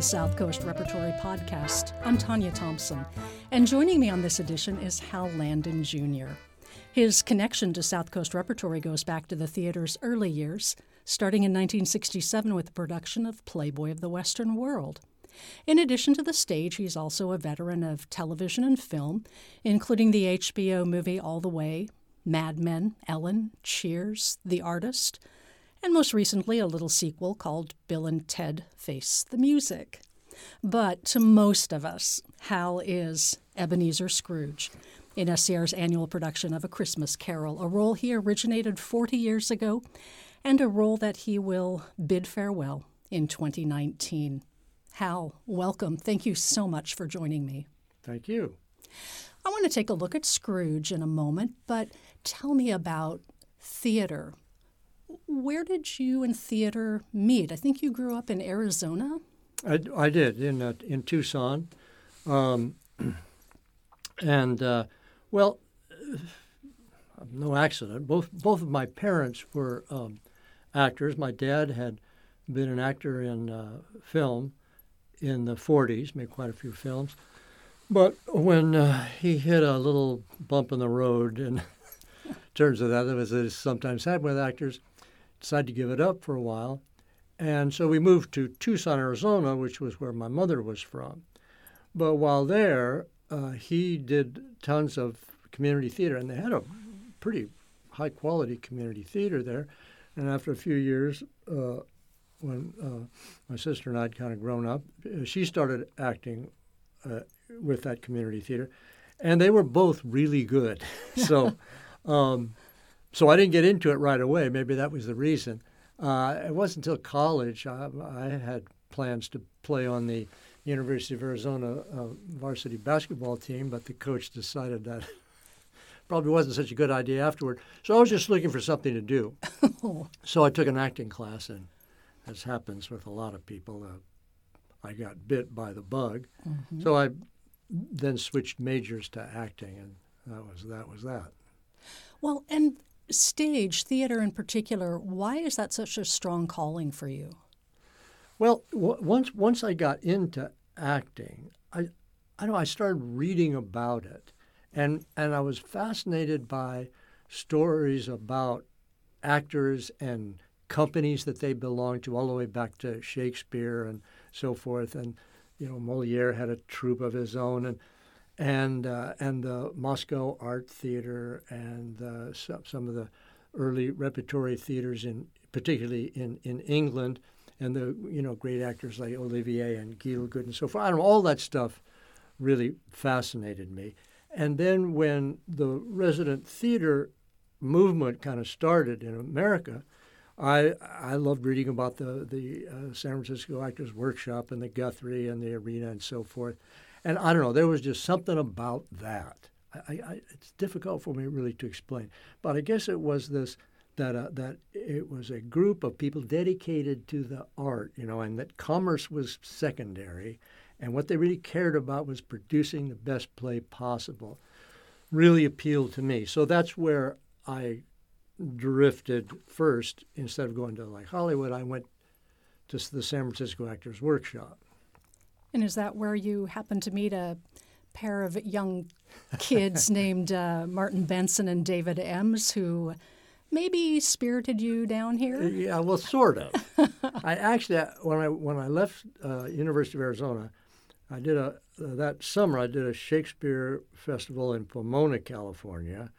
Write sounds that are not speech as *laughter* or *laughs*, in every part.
the South Coast Repertory Podcast. I'm Tanya Thompson, and joining me on this edition is Hal Landon Jr. His connection to South Coast Repertory goes back to the theater's early years, starting in 1967 with the production of Playboy of the Western World. In addition to the stage, he's also a veteran of television and film, including the HBO movie All the Way, Mad Men, Ellen, Cheers, The Artist, and most recently a little sequel called Bill and Ted Face the Music. But to most of us, Hal is Ebenezer Scrooge in SCR's annual production of A Christmas Carol, a role he originated 40 years ago and a role that he will bid farewell in 2019. Hal, welcome. Thank you so much for joining me. Thank you. I want to take a look at Scrooge in a moment, but tell me about theater where did you and theater meet? I think you grew up in Arizona. I, I did in uh, in Tucson, um, *clears throat* and uh, well, no accident. Both both of my parents were um, actors. My dad had been an actor in uh, film in the 40s, made quite a few films. But when uh, he hit a little bump in the road, and *laughs* terms of that it was sometimes happen with actors, decided to give it up for a while. And so we moved to Tucson, Arizona, which was where my mother was from. But while there, uh, he did tons of community theater, and they had a pretty high quality community theater there. And after a few years, uh, when uh, my sister and I had kind of grown up, uh, she started acting uh, with that community theater, and they were both really good. *laughs* so *laughs* um, so I didn't get into it right away. Maybe that was the reason. Uh, it wasn't until college I, I, had plans to play on the University of Arizona uh, varsity basketball team, but the coach decided that *laughs* probably wasn't such a good idea afterward. So I was just looking for something to do. *laughs* so I took an acting class, and as happens with a lot of people, uh, I got bit by the bug. Mm-hmm. So I then switched majors to acting, and that was that was that. Well, and stage, theater in particular, why is that such a strong calling for you? Well, w- once once I got into acting, I I know I started reading about it, and and I was fascinated by stories about actors and companies that they belonged to, all the way back to Shakespeare and so forth. And you know, Moliere had a troupe of his own, and and uh, and the Moscow Art Theater and some, of the early repertory theaters in particularly in, in England and the you know great actors like Olivier and Gielgud and so forth. I know, all that stuff really fascinated me. And then when the resident theater movement kind of started in America, I I loved reading about the the uh, San Francisco Actors Workshop and the Guthrie and the Arena and so forth. And I don't know, there was just something about that. I, I, it's difficult for me really to explain, but I guess it was this that uh, that it was a group of people dedicated to the art, you know, and that commerce was secondary, and what they really cared about was producing the best play possible. Really appealed to me, so that's where I drifted first. Instead of going to like Hollywood, I went to the San Francisco Actors Workshop. And is that where you happened to meet a pair of young kids *laughs* named uh, Martin Benson and David Emmes who maybe spirited you down here? Yeah, well, sort of. *laughs* I actually, uh, when I when I left uh, University of Arizona, I did a uh, that summer I did a Shakespeare festival in Pomona, California,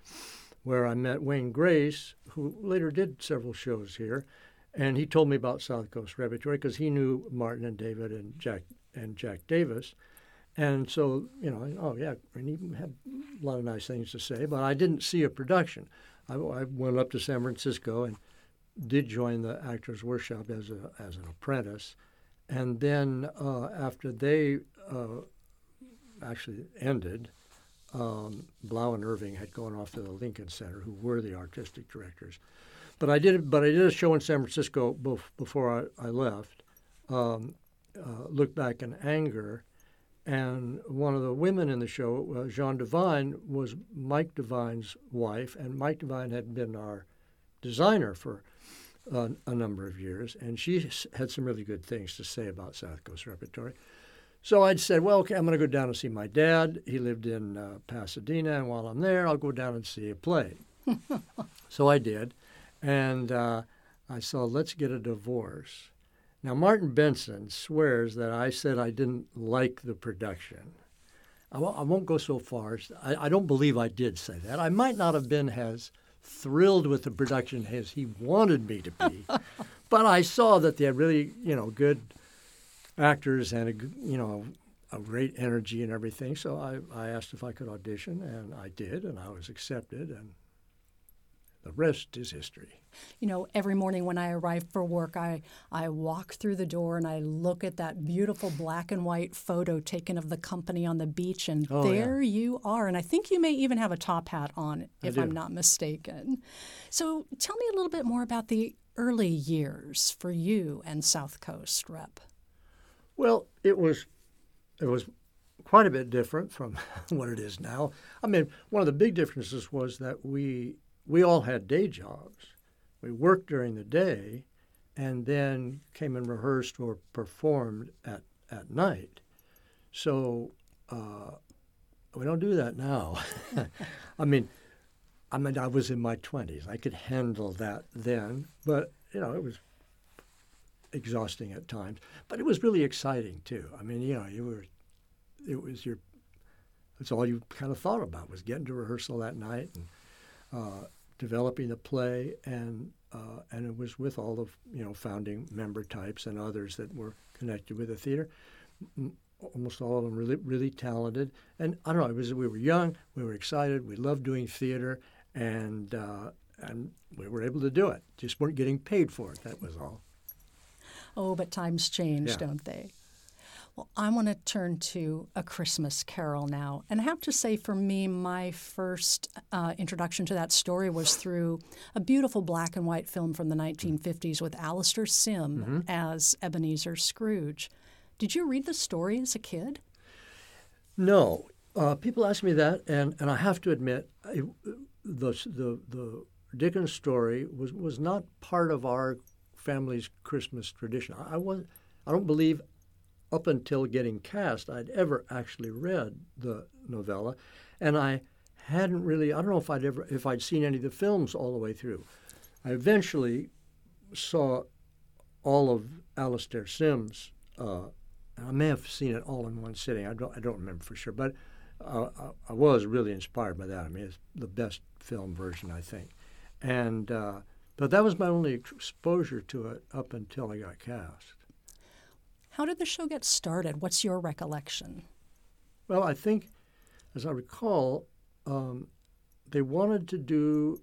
where I met Wayne Grace, who later did several shows here, and he told me about South Coast Repertory because he knew Martin and David and Jack and Jack Davis. And so, you know, oh yeah, and he had a lot of nice things to say, but I didn't see a production. I, I went up to San Francisco and did join the Actors Workshop as a as an apprentice, and then uh, after they uh, actually ended, um, Blau and Irving had gone off to the Lincoln Center, who were the artistic directors. But I did, but I did a show in San Francisco before I, I left, um, uh, look back in anger. And one of the women in the show, uh, Jean Devine, was Mike Devine's wife, and Mike Devine had been our designer for uh, a number of years, and she had some really good things to say about South Coast Repertory. So I said, well, okay, I'm going to go down and see my dad. He lived in uh, Pasadena, and while I'm there, I'll go down and see a play. *laughs* so I did, and uh, I said, let's get a divorce. Now, Martin Benson swears that I said I didn't like the production. I w- I won't go so far. I, I don't believe I did say that. I might not have been as thrilled with the production as he wanted me to be, *laughs* but I saw that they had really, you know, good actors and a, you know a great energy and everything. So I, I asked if I could audition, and I did, and I was accepted, and the rest is history. You know, every morning when I arrive for work, I, I walk through the door and I look at that beautiful black and white photo taken of the company on the beach, and Oh, there yeah. you are. And I think you may even have a top hat on, if. I'm not mistaken. So tell me a little bit more about the early years for you and South Coast Rep. Well, it was it was quite a bit different from *laughs* what it is now. I mean, one of the big differences was that we we all had day jobs. We worked during the day, and then came and rehearsed or performed at at night. So uh, we don't do that now. *laughs* I mean, I mean, I was in my twenties. I could handle that then, but you know, it was exhausting at times. But it was really exciting too. I mean, you know, you were, it was your, that's all you kind of thought about was getting to rehearsal that night and uh, developing the play, and uh, and it was with all the you know founding member types and others that were connected with the theater. Almost all of them really really talented, and I don't know. It was we were young, we were excited, we loved doing theater, and uh, and we were able to do it. Just weren't getting paid for it. That was all. Oh, but times change, Yeah. don't they? Well, I want to turn to A Christmas Carol now. And I have to say, for me, my first uh, introduction to that story was through a beautiful black and white film from the 1950s with Alastair Sim as Ebenezer Scrooge. Did you read the story as a kid? No, uh, people ask me that, and, and I have to admit, I, the the the Dickens story was was not part of our family's Christmas tradition. I, I was I don't believe up until getting cast I'd ever actually read the novella, and I hadn't really I don't know if I'd ever if I'd seen any of the films all the way through. I eventually saw all of Alastair Sims. Uh, I may have seen it all in one sitting. I don't I don't remember for sure, but uh, I, I was really inspired by that. I mean, it's the best film version, I think. And uh, but that was my only exposure to it up until I got cast. How did the show get started? What's your recollection? Well, I think, as I recall, um, they wanted to do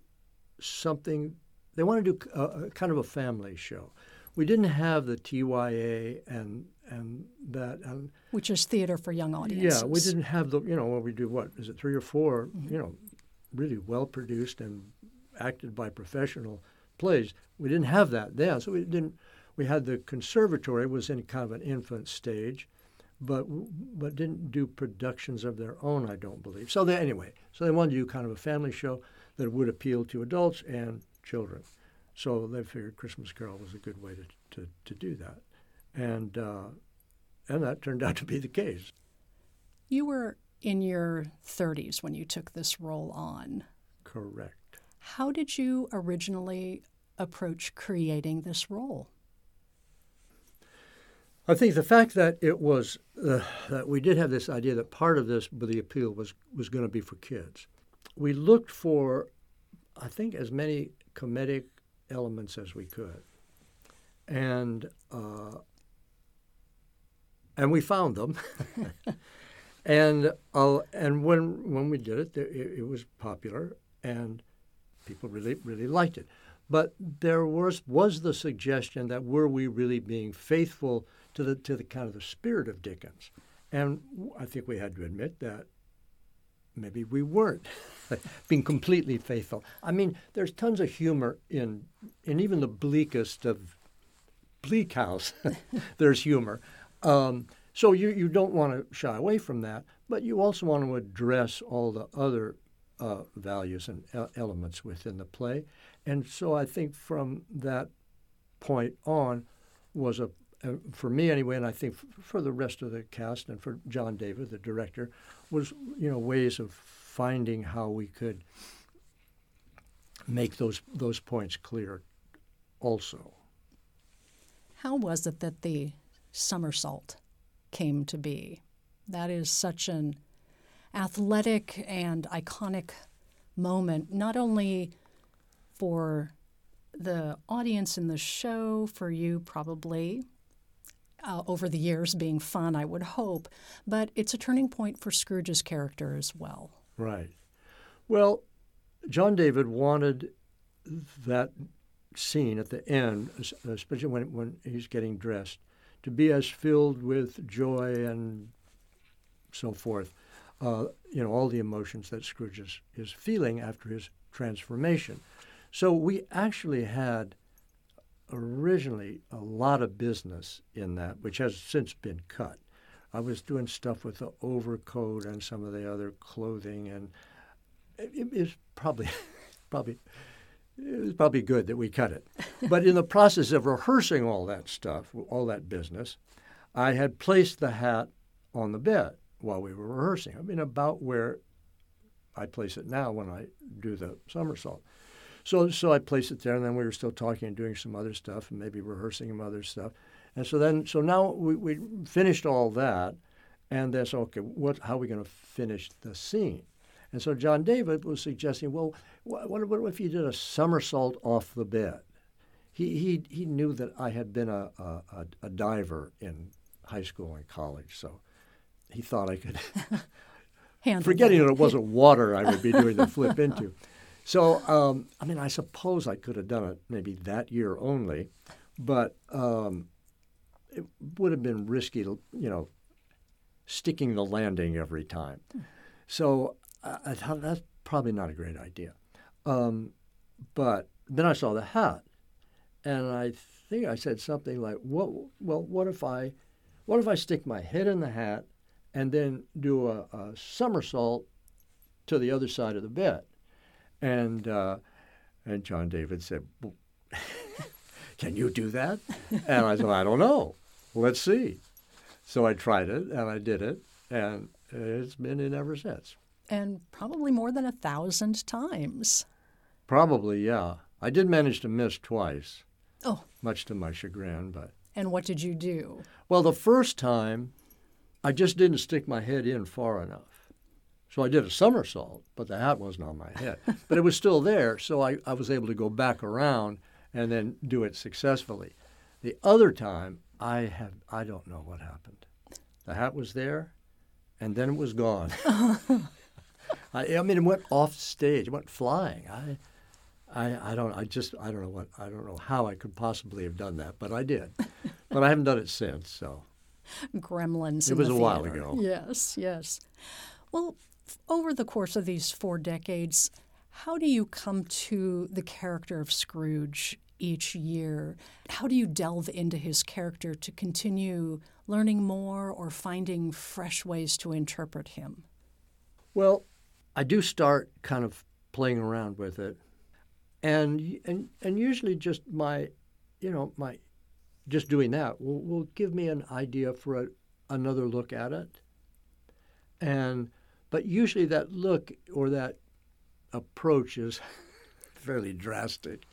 something. They wanted to do a, a kind of a family show. We didn't have the TYA and and that and Which is theater for young audiences. Yeah, we didn't have the you know what we do. What is it? Three or 4 You know, really well produced and acted by professional plays. We didn't have that then, so we didn't. We had the conservatory was in kind of an infant stage, but but didn't do productions of their own. I don't believe. So they anyway. So they wanted to do kind of a family show that would appeal to adults and children. So they figured Christmas Carol was a good way to to, to do that, and uh, and that turned out to be the case. You were in your 30s when you took this role on. Correct. How did you originally approach creating this role? I think the fact that it was uh, that we did have this idea that part of this, the appeal was was going to be for kids. We looked for, I think, as many comedic elements as we could, and uh, and we found them. *laughs* and uh, and when when we did it, it, it was popular, and people really really liked it. But there was was the suggestion that were we really being faithful to the to the kind of the spirit of Dickens, and I think we had to admit that maybe we weren't *laughs* being completely faithful. I mean, there's tons of humor in in even the bleakest of Bleak House. *laughs* there's humor. Um, so you, you don't want to shy away from that, but you also want to address all the other uh, values and e- elements within the play. And so I think from that point on was a, for me anyway, and I think for the rest of the cast and for John David, the director, was you know ways of finding how we could make those those points clear. Also, How was it that the somersault came to be? That is such an athletic and iconic moment, not only for the audience in the show, for you probably, uh, over the years being fun, I would hope, but it's a turning point for Scrooge's character as well. right? Well, John David wanted that scene at the end, especially when when he's getting dressed, to be as filled with joy and so forth. Uh, you know, all the emotions that Scrooge is, is feeling after his transformation. So we actually had originally a lot of business in that, which has since been cut. I was doing stuff with the overcoat and some of the other clothing, and it, it is probably, *laughs* probably, it was probably good that we cut it. *laughs* but in the process of rehearsing all that stuff, all that business, I had placed the hat on the bed while we were rehearsing. I mean, about where I place it now when I do the somersault. So, so I placed it there, and then we were still talking and doing some other stuff, and maybe rehearsing some other stuff. And so then, so now we, we finished all that, and then so okay, what? How are we going to finish the scene? And so John David was suggesting, well, what, what, what if you did a somersault off the bed? He he he knew that I had been a a, a, diver in high school and college, so he thought I could *laughs* forgetting that it wasn't water I would be doing the flip into. *laughs* So, um, I mean, I suppose I could have done it maybe that year only, but um, it would have been risky to, you know, sticking the landing every time. So I, I thought that's probably not a great idea. Um, but then I saw the hat, and I think I said something like, "What? Well, what if I, what if I stick my head in the hat and then do a, a somersault to the other side of the bed?" And uh, and John David said, "Well, *laughs* "Can you do that?" And I said, "I don't know. Let's see." So I tried it and I did it, and it's been in ever since. And probably more than a thousand times. Probably, yeah. I did manage to miss twice, Oh, much to my chagrin, but and what did you do? well, the first time I just didn't stick my head in far enough. So I did a somersault, but the hat wasn't on my head. *laughs* but it was still there, so I, I was able to go back around and then do it successfully. The other time, I had I don't know what happened. The hat was there, and then it was gone. *laughs* I, I mean, it went off stage. It went flying. I, I, I don't. I just. I don't know what. I don't know how I could possibly have done that, but I did. *laughs* but I haven't done it since. So Gremlins. It was a while ago. Yes, yes. Well, over the course of these four decades, how do you come to the character of Scrooge each year? How do you delve into his character to continue learning more or finding fresh ways to interpret him? Well, I do start kind of playing around with it, and and and usually just my, you know, my, just doing that will will give me an idea for a, another look at it. And but usually that look or that approach is *laughs* fairly drastic,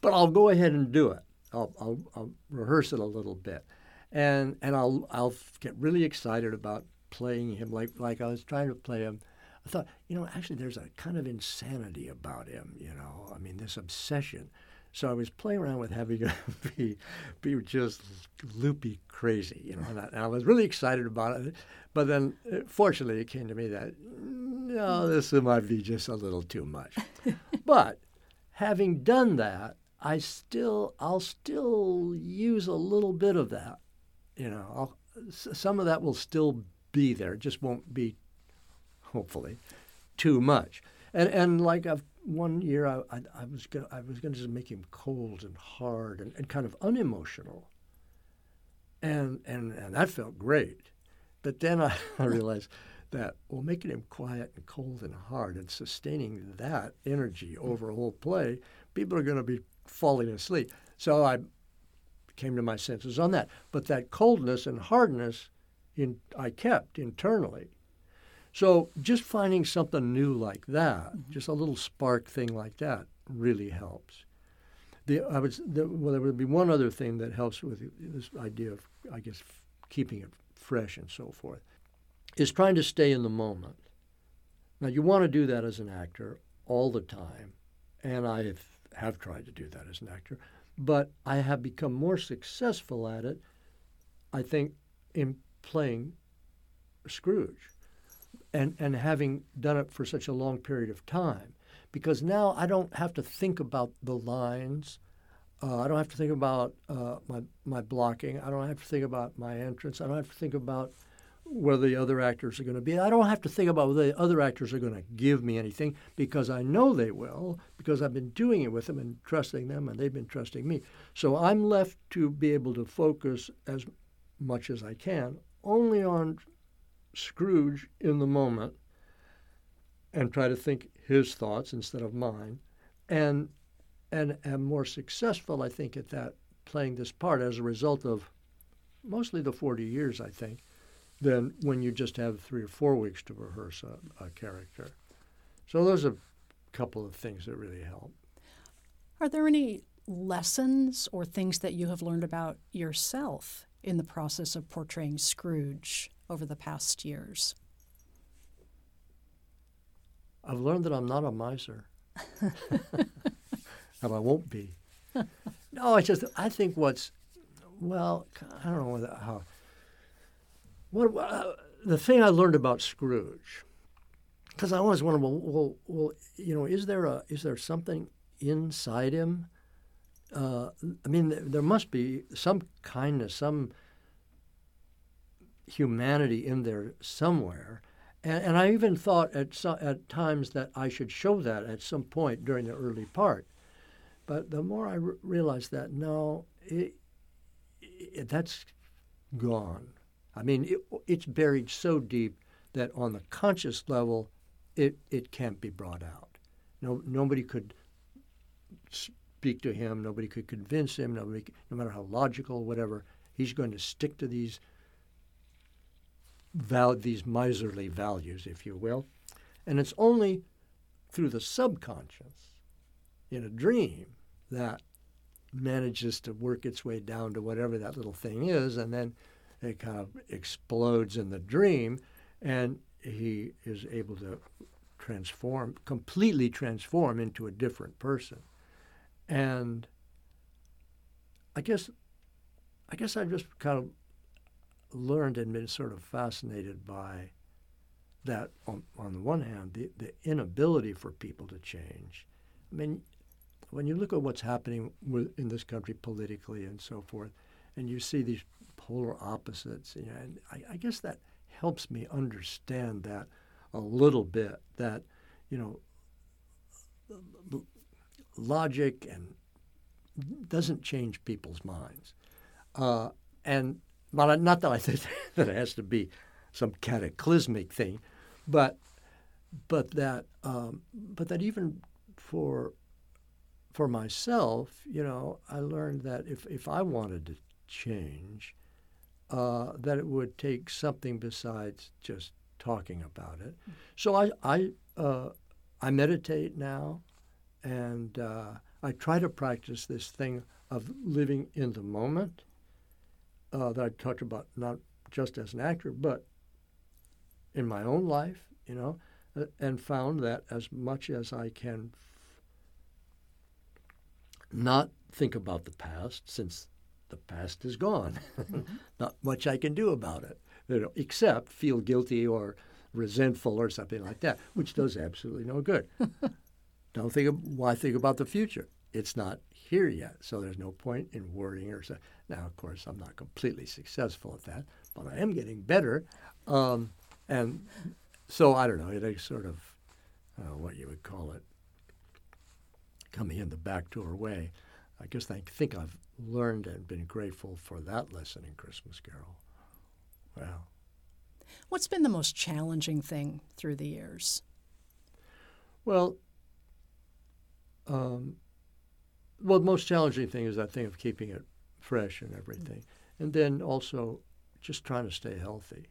but I'll go ahead and do it. I'll, I'll, I'll rehearse it a little bit, and and I'll I'll get really excited about playing him like like I was trying to play him. I thought, you know, actually, there's a kind of insanity about him. You know, I mean, this obsession. So I was playing around with having him *laughs* be, be just loopy crazy, you know, and I, and I was really excited about it. But then, uh, fortunately, it came to me that no, this might be just a little too much. *laughs* but having done that, I still, I'll still use a little bit of that. You know, I'll, some of that will still be there. It just won't be hopefully, too much. And and like I've, one year I, I, I was gonna, I was going to just make him cold and hard and, and kind of unemotional. And and and that felt great, but then I, *laughs* I realized that well, making him quiet and cold and hard and sustaining that energy over a whole play, people are going to be falling asleep. So I came to my senses on that. But that coldness and hardness, in, I kept internally. So just finding something new like that, mm-hmm. just a little spark thing like that, really helps. The, I would, the, well, there would be one other thing that helps with this idea of, I guess, keeping it fresh and so forth, is trying to stay in the moment. Now, you want to do that as an actor all the time, and I have, have tried to do that as an actor, but I have become more successful at it, I think, in playing Scrooge and, and having done it for such a long period of time because now I don't have to think about the lines. Uh, I don't have to think about uh, my my blocking. I don't have to think about my entrance. I don't have to think about where the other actors are going to be. I don't have to think about whether the other actors are going to give me anything because I know they will because I've been doing it with them and trusting them and they've been trusting me. So I'm left to be able to focus as much as I can only on Scrooge in the moment and try to think his thoughts instead of mine, and and am more successful, I think, at that playing this part as a result of mostly the 40 years, I think, than when you just have three or four weeks to rehearse a, a character. So those are a couple of things that really help. Are there any lessons or things that you have learned about yourself in the process of portraying Scrooge over the past years? I've learned that I'm not a miser. *laughs* and I won't be. No, I just I think what's well, I don't know how. What uh, the thing I learned about Scrooge, because I always wondered, well, well, well, you know, is there a is there something inside him? Uh, I mean, there must be some kindness, some humanity in there somewhere. And, and I even thought at, at times that I should show that at some point during the early part. But the more I r- realized that, no, it, it, that's gone. I mean, it, it's buried so deep that on the conscious level, it, it can't be brought out. No, nobody could speak to him. Nobody could convince him. Nobody, no matter how logical, whatever, he's going to stick to these val- these miserly values, if you will. And it's only through the subconscious in a dream that manages to work its way down to whatever that little thing is, and then it kind of explodes in the dream, and he is able to transform, completely transform into a different person. And I guess, I guess I just kind of learned and been sort of fascinated by that on, on the one hand, the, the inability for people to change. I mean, when you look at what's happening with, in this country politically and so forth, and you see these polar opposites, you know, and I, I guess that helps me understand that a little bit. That you know, logic and doesn't change people's minds, uh, and well, not that I think *laughs* that it has to be some cataclysmic thing, but but that um, but that even for for myself, you know, I learned that if if I wanted to change, uh, that it would take something besides just talking about it. So I I uh, I meditate now, and uh, I try to practice this thing of living in the moment uh, that I talked about not just as an actor, but in my own life, you know, uh, and found that as much as I can f- not think about the past, since the past is gone, mm-hmm. *laughs* not much I can do about it, you know, except feel guilty or resentful or something like that, which does absolutely no good. *laughs* Don't think of, why think about the future? It's not here yet, so there's no point in worrying or so. Now, of course, I'm not completely successful at that, but I am getting better. Um, and so I don't know, it sort of uh, what you would call it, coming in the back door way. I guess I think I've learned and been grateful for that lesson in Christmas Carol. Well, What's been the most challenging thing through the years? Well, um, well, the most challenging thing is that thing of keeping it fresh and everything. And then also just trying to stay healthy.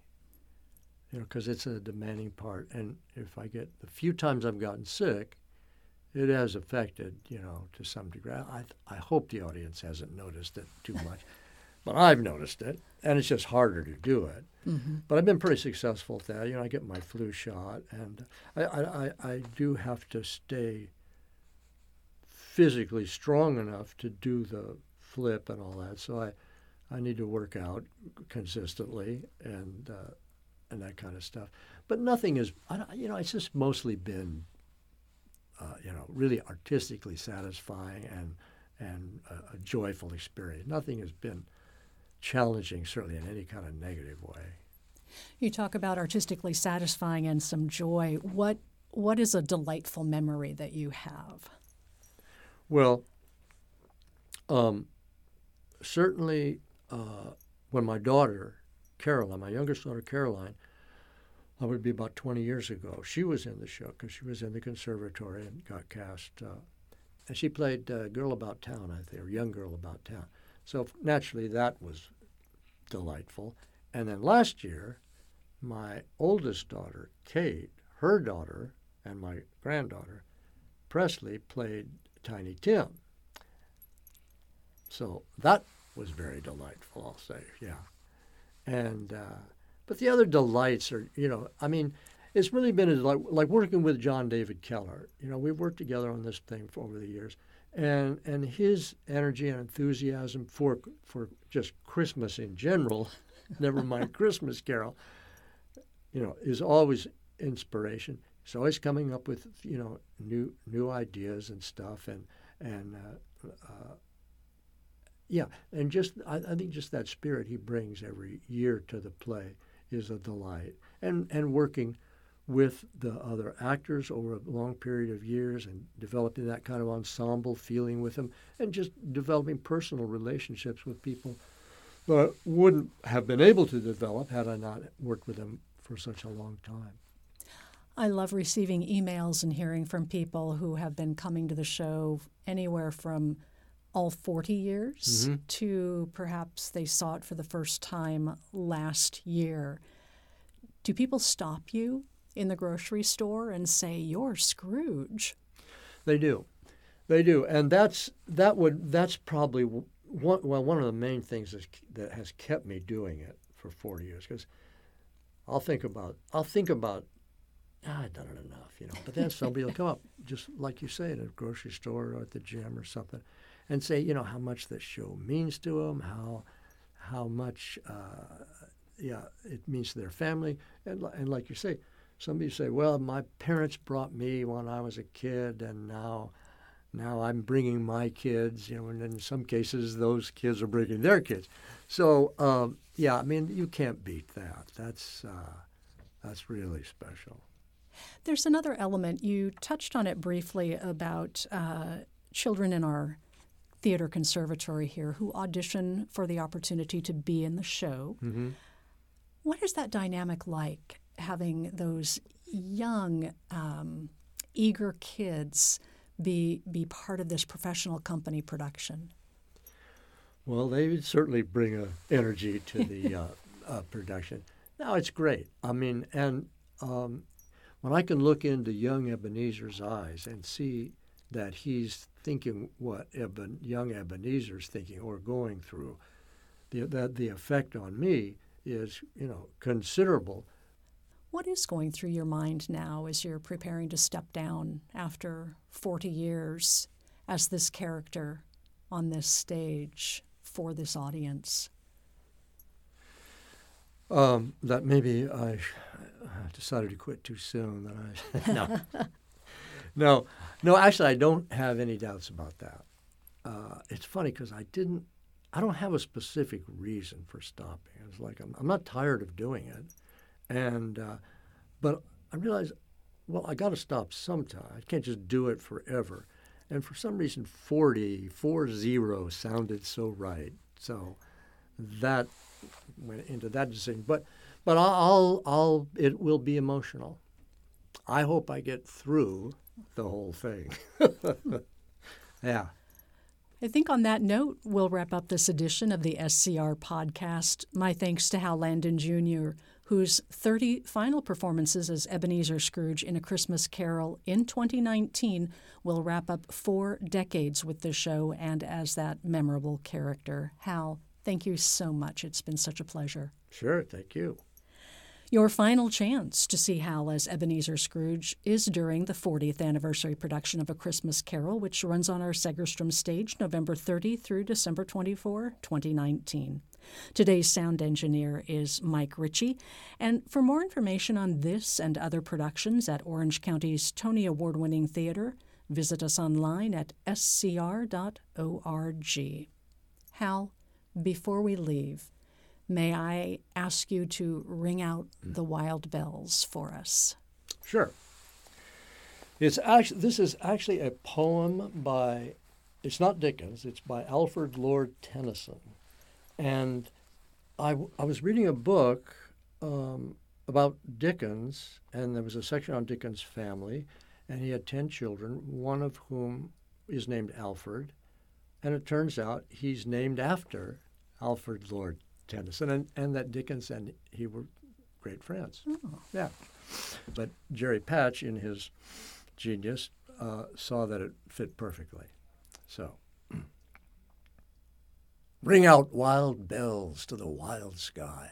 You know, because it's a demanding part. And if I get the few times I've gotten sick, it has affected, you know, to some degree. I, I hope the audience hasn't noticed it too much, *laughs* but I've noticed it, and it's just harder to do it. Mm-hmm. But I've been pretty successful at that. You know, I get my flu shot, and I, I, I do have to stay physically strong enough to do the flip and all that. So I, I need to work out consistently and uh, and that kind of stuff. But nothing is, you know, it's just mostly been uh, you know, really artistically satisfying and and a, a, joyful experience. Nothing has been challenging, certainly in any kind of negative way. You talk about artistically satisfying and some joy. What what is a delightful memory that you have? Well, um, certainly uh, when my daughter Caroline, my youngest daughter Caroline, that would be about 20 years ago. She was in the show because she was in the conservatory and got cast. Uh, and she played uh, Girl About Town, I think, or Young Girl About Town. So naturally, that was delightful. And then last year, my oldest daughter, Kate, her daughter, and my granddaughter, Presley, played Tiny Tim. So that was very delightful, I'll say, yeah. And uh, but the other delights are, you know, I mean, it's really been a delight, like working with John David Keller. You know, we've worked together on this thing for over the years, and and his energy and enthusiasm for for just Christmas in general, *laughs* never mind Christmas Carol, you know, is always inspiration. So he's always coming up with you know new new ideas and stuff, and and uh, uh, yeah, and just I, I think just that spirit he brings every year to the play is a delight. And, and working with the other actors over a long period of years and developing that kind of ensemble feeling with them and just developing personal relationships with people that I wouldn't have been able to develop had I not worked with them for such a long time. I love receiving emails and hearing from people who have been coming to the show anywhere from all 40 years mm-hmm. to perhaps they saw it for the first time last year. Do people stop you in the grocery store and say, You're Scrooge? They do. They do. And that's, that would, that's probably one, well, one of the main things is, that has kept me doing it for 40 years because I'll think about, I'll think about ah, I've done it enough, you know. But then somebody will come up, just like you say, at a grocery store or at the gym or something, and say, you know, how much this show means to them, how how much, uh, yeah, it means to their family, and and like you say, somebody say, well, my parents brought me when I was a kid, and now. Now I'm bringing my kids, you know, and in some cases those kids are bringing their kids. So um, yeah, I mean you can't beat that. That's uh, that's really special. There's another element you touched on it briefly about uh, children in our theater conservatory here who audition for the opportunity to be in the show. Mm-hmm. What is that dynamic like, having those young, um, eager kids be be part of this professional company production? Well, they certainly bring a energy to the *laughs* uh, uh, production. No, it's great. I mean, and um, when I can look into young Ebenezer's eyes and see that he's thinking what Eben, young Ebenezer's thinking or going through, the, that the effect on me is, you know, considerable. What is going through your mind now as you're preparing to step down after 40 years as this character on this stage for this audience? Um, that maybe I decided to quit too soon. That I *laughs* *laughs* no. no, no. Actually, I don't have any doubts about that. Uh, it's funny because I didn't. I don't have a specific reason for stopping. It's like I'm, I'm not tired of doing it, and uh, but I realized, well, I got to stop sometime. I can't just do it forever. And for some reason, 40, 40 sounded so right. So that went into that decision. But but I'll I'll it will be emotional. I hope I get through the whole thing. *laughs* yeah. I think on that note, we'll wrap up this edition of the SCR podcast. My thanks to Hal Landon Jr., whose 30 final performances as Ebenezer Scrooge in A Christmas Carol in 2019 will wrap up four decades with the show and as that memorable character. Hal, thank you so much. It's been such a pleasure. Sure, thank you. Your final chance to see Hal as Ebenezer Scrooge is during the 40th anniversary production of A Christmas Carol, which runs on our Segerstrom stage November 30 through December 24, 2019. Today's sound engineer is Mike Ritchie. And for more information on this and other productions at Orange County's Tony Award winning theater, visit us online at scr.org. Hal, before we leave, may I ask you to ring out the wild bells for us? Sure. It's actually this is actually a poem by it's not Dickens, it's by Alfred Lord Tennyson. And I, I was reading a book um, about Dickens, and there was a section on Dickens' family, and he had 10 children, one of whom is named Alfred. And it turns out he's named after Alfred Lord Tennyson, and, and that Dickens and he were great friends. Oh. Yeah. But Jerry Patch, in his genius, uh, saw that it fit perfectly. So, *clears throat* ring out wild bells to the wild sky,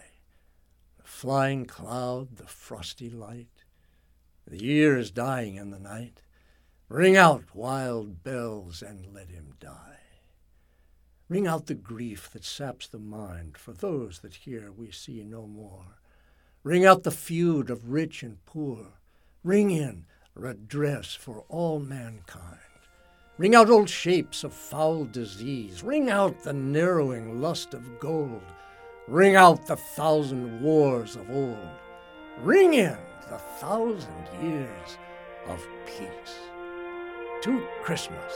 the flying cloud, the frosty light. The year is dying in the night. Ring out wild bells and let him die. Ring out the grief that saps the mind, for those that here we see no more. Ring out the feud of rich and poor. Ring in redress for all mankind. Ring out old shapes of foul disease. Ring out the narrowing lust of gold. Ring out the thousand wars of old. Ring in the thousand years of peace. To Christmas.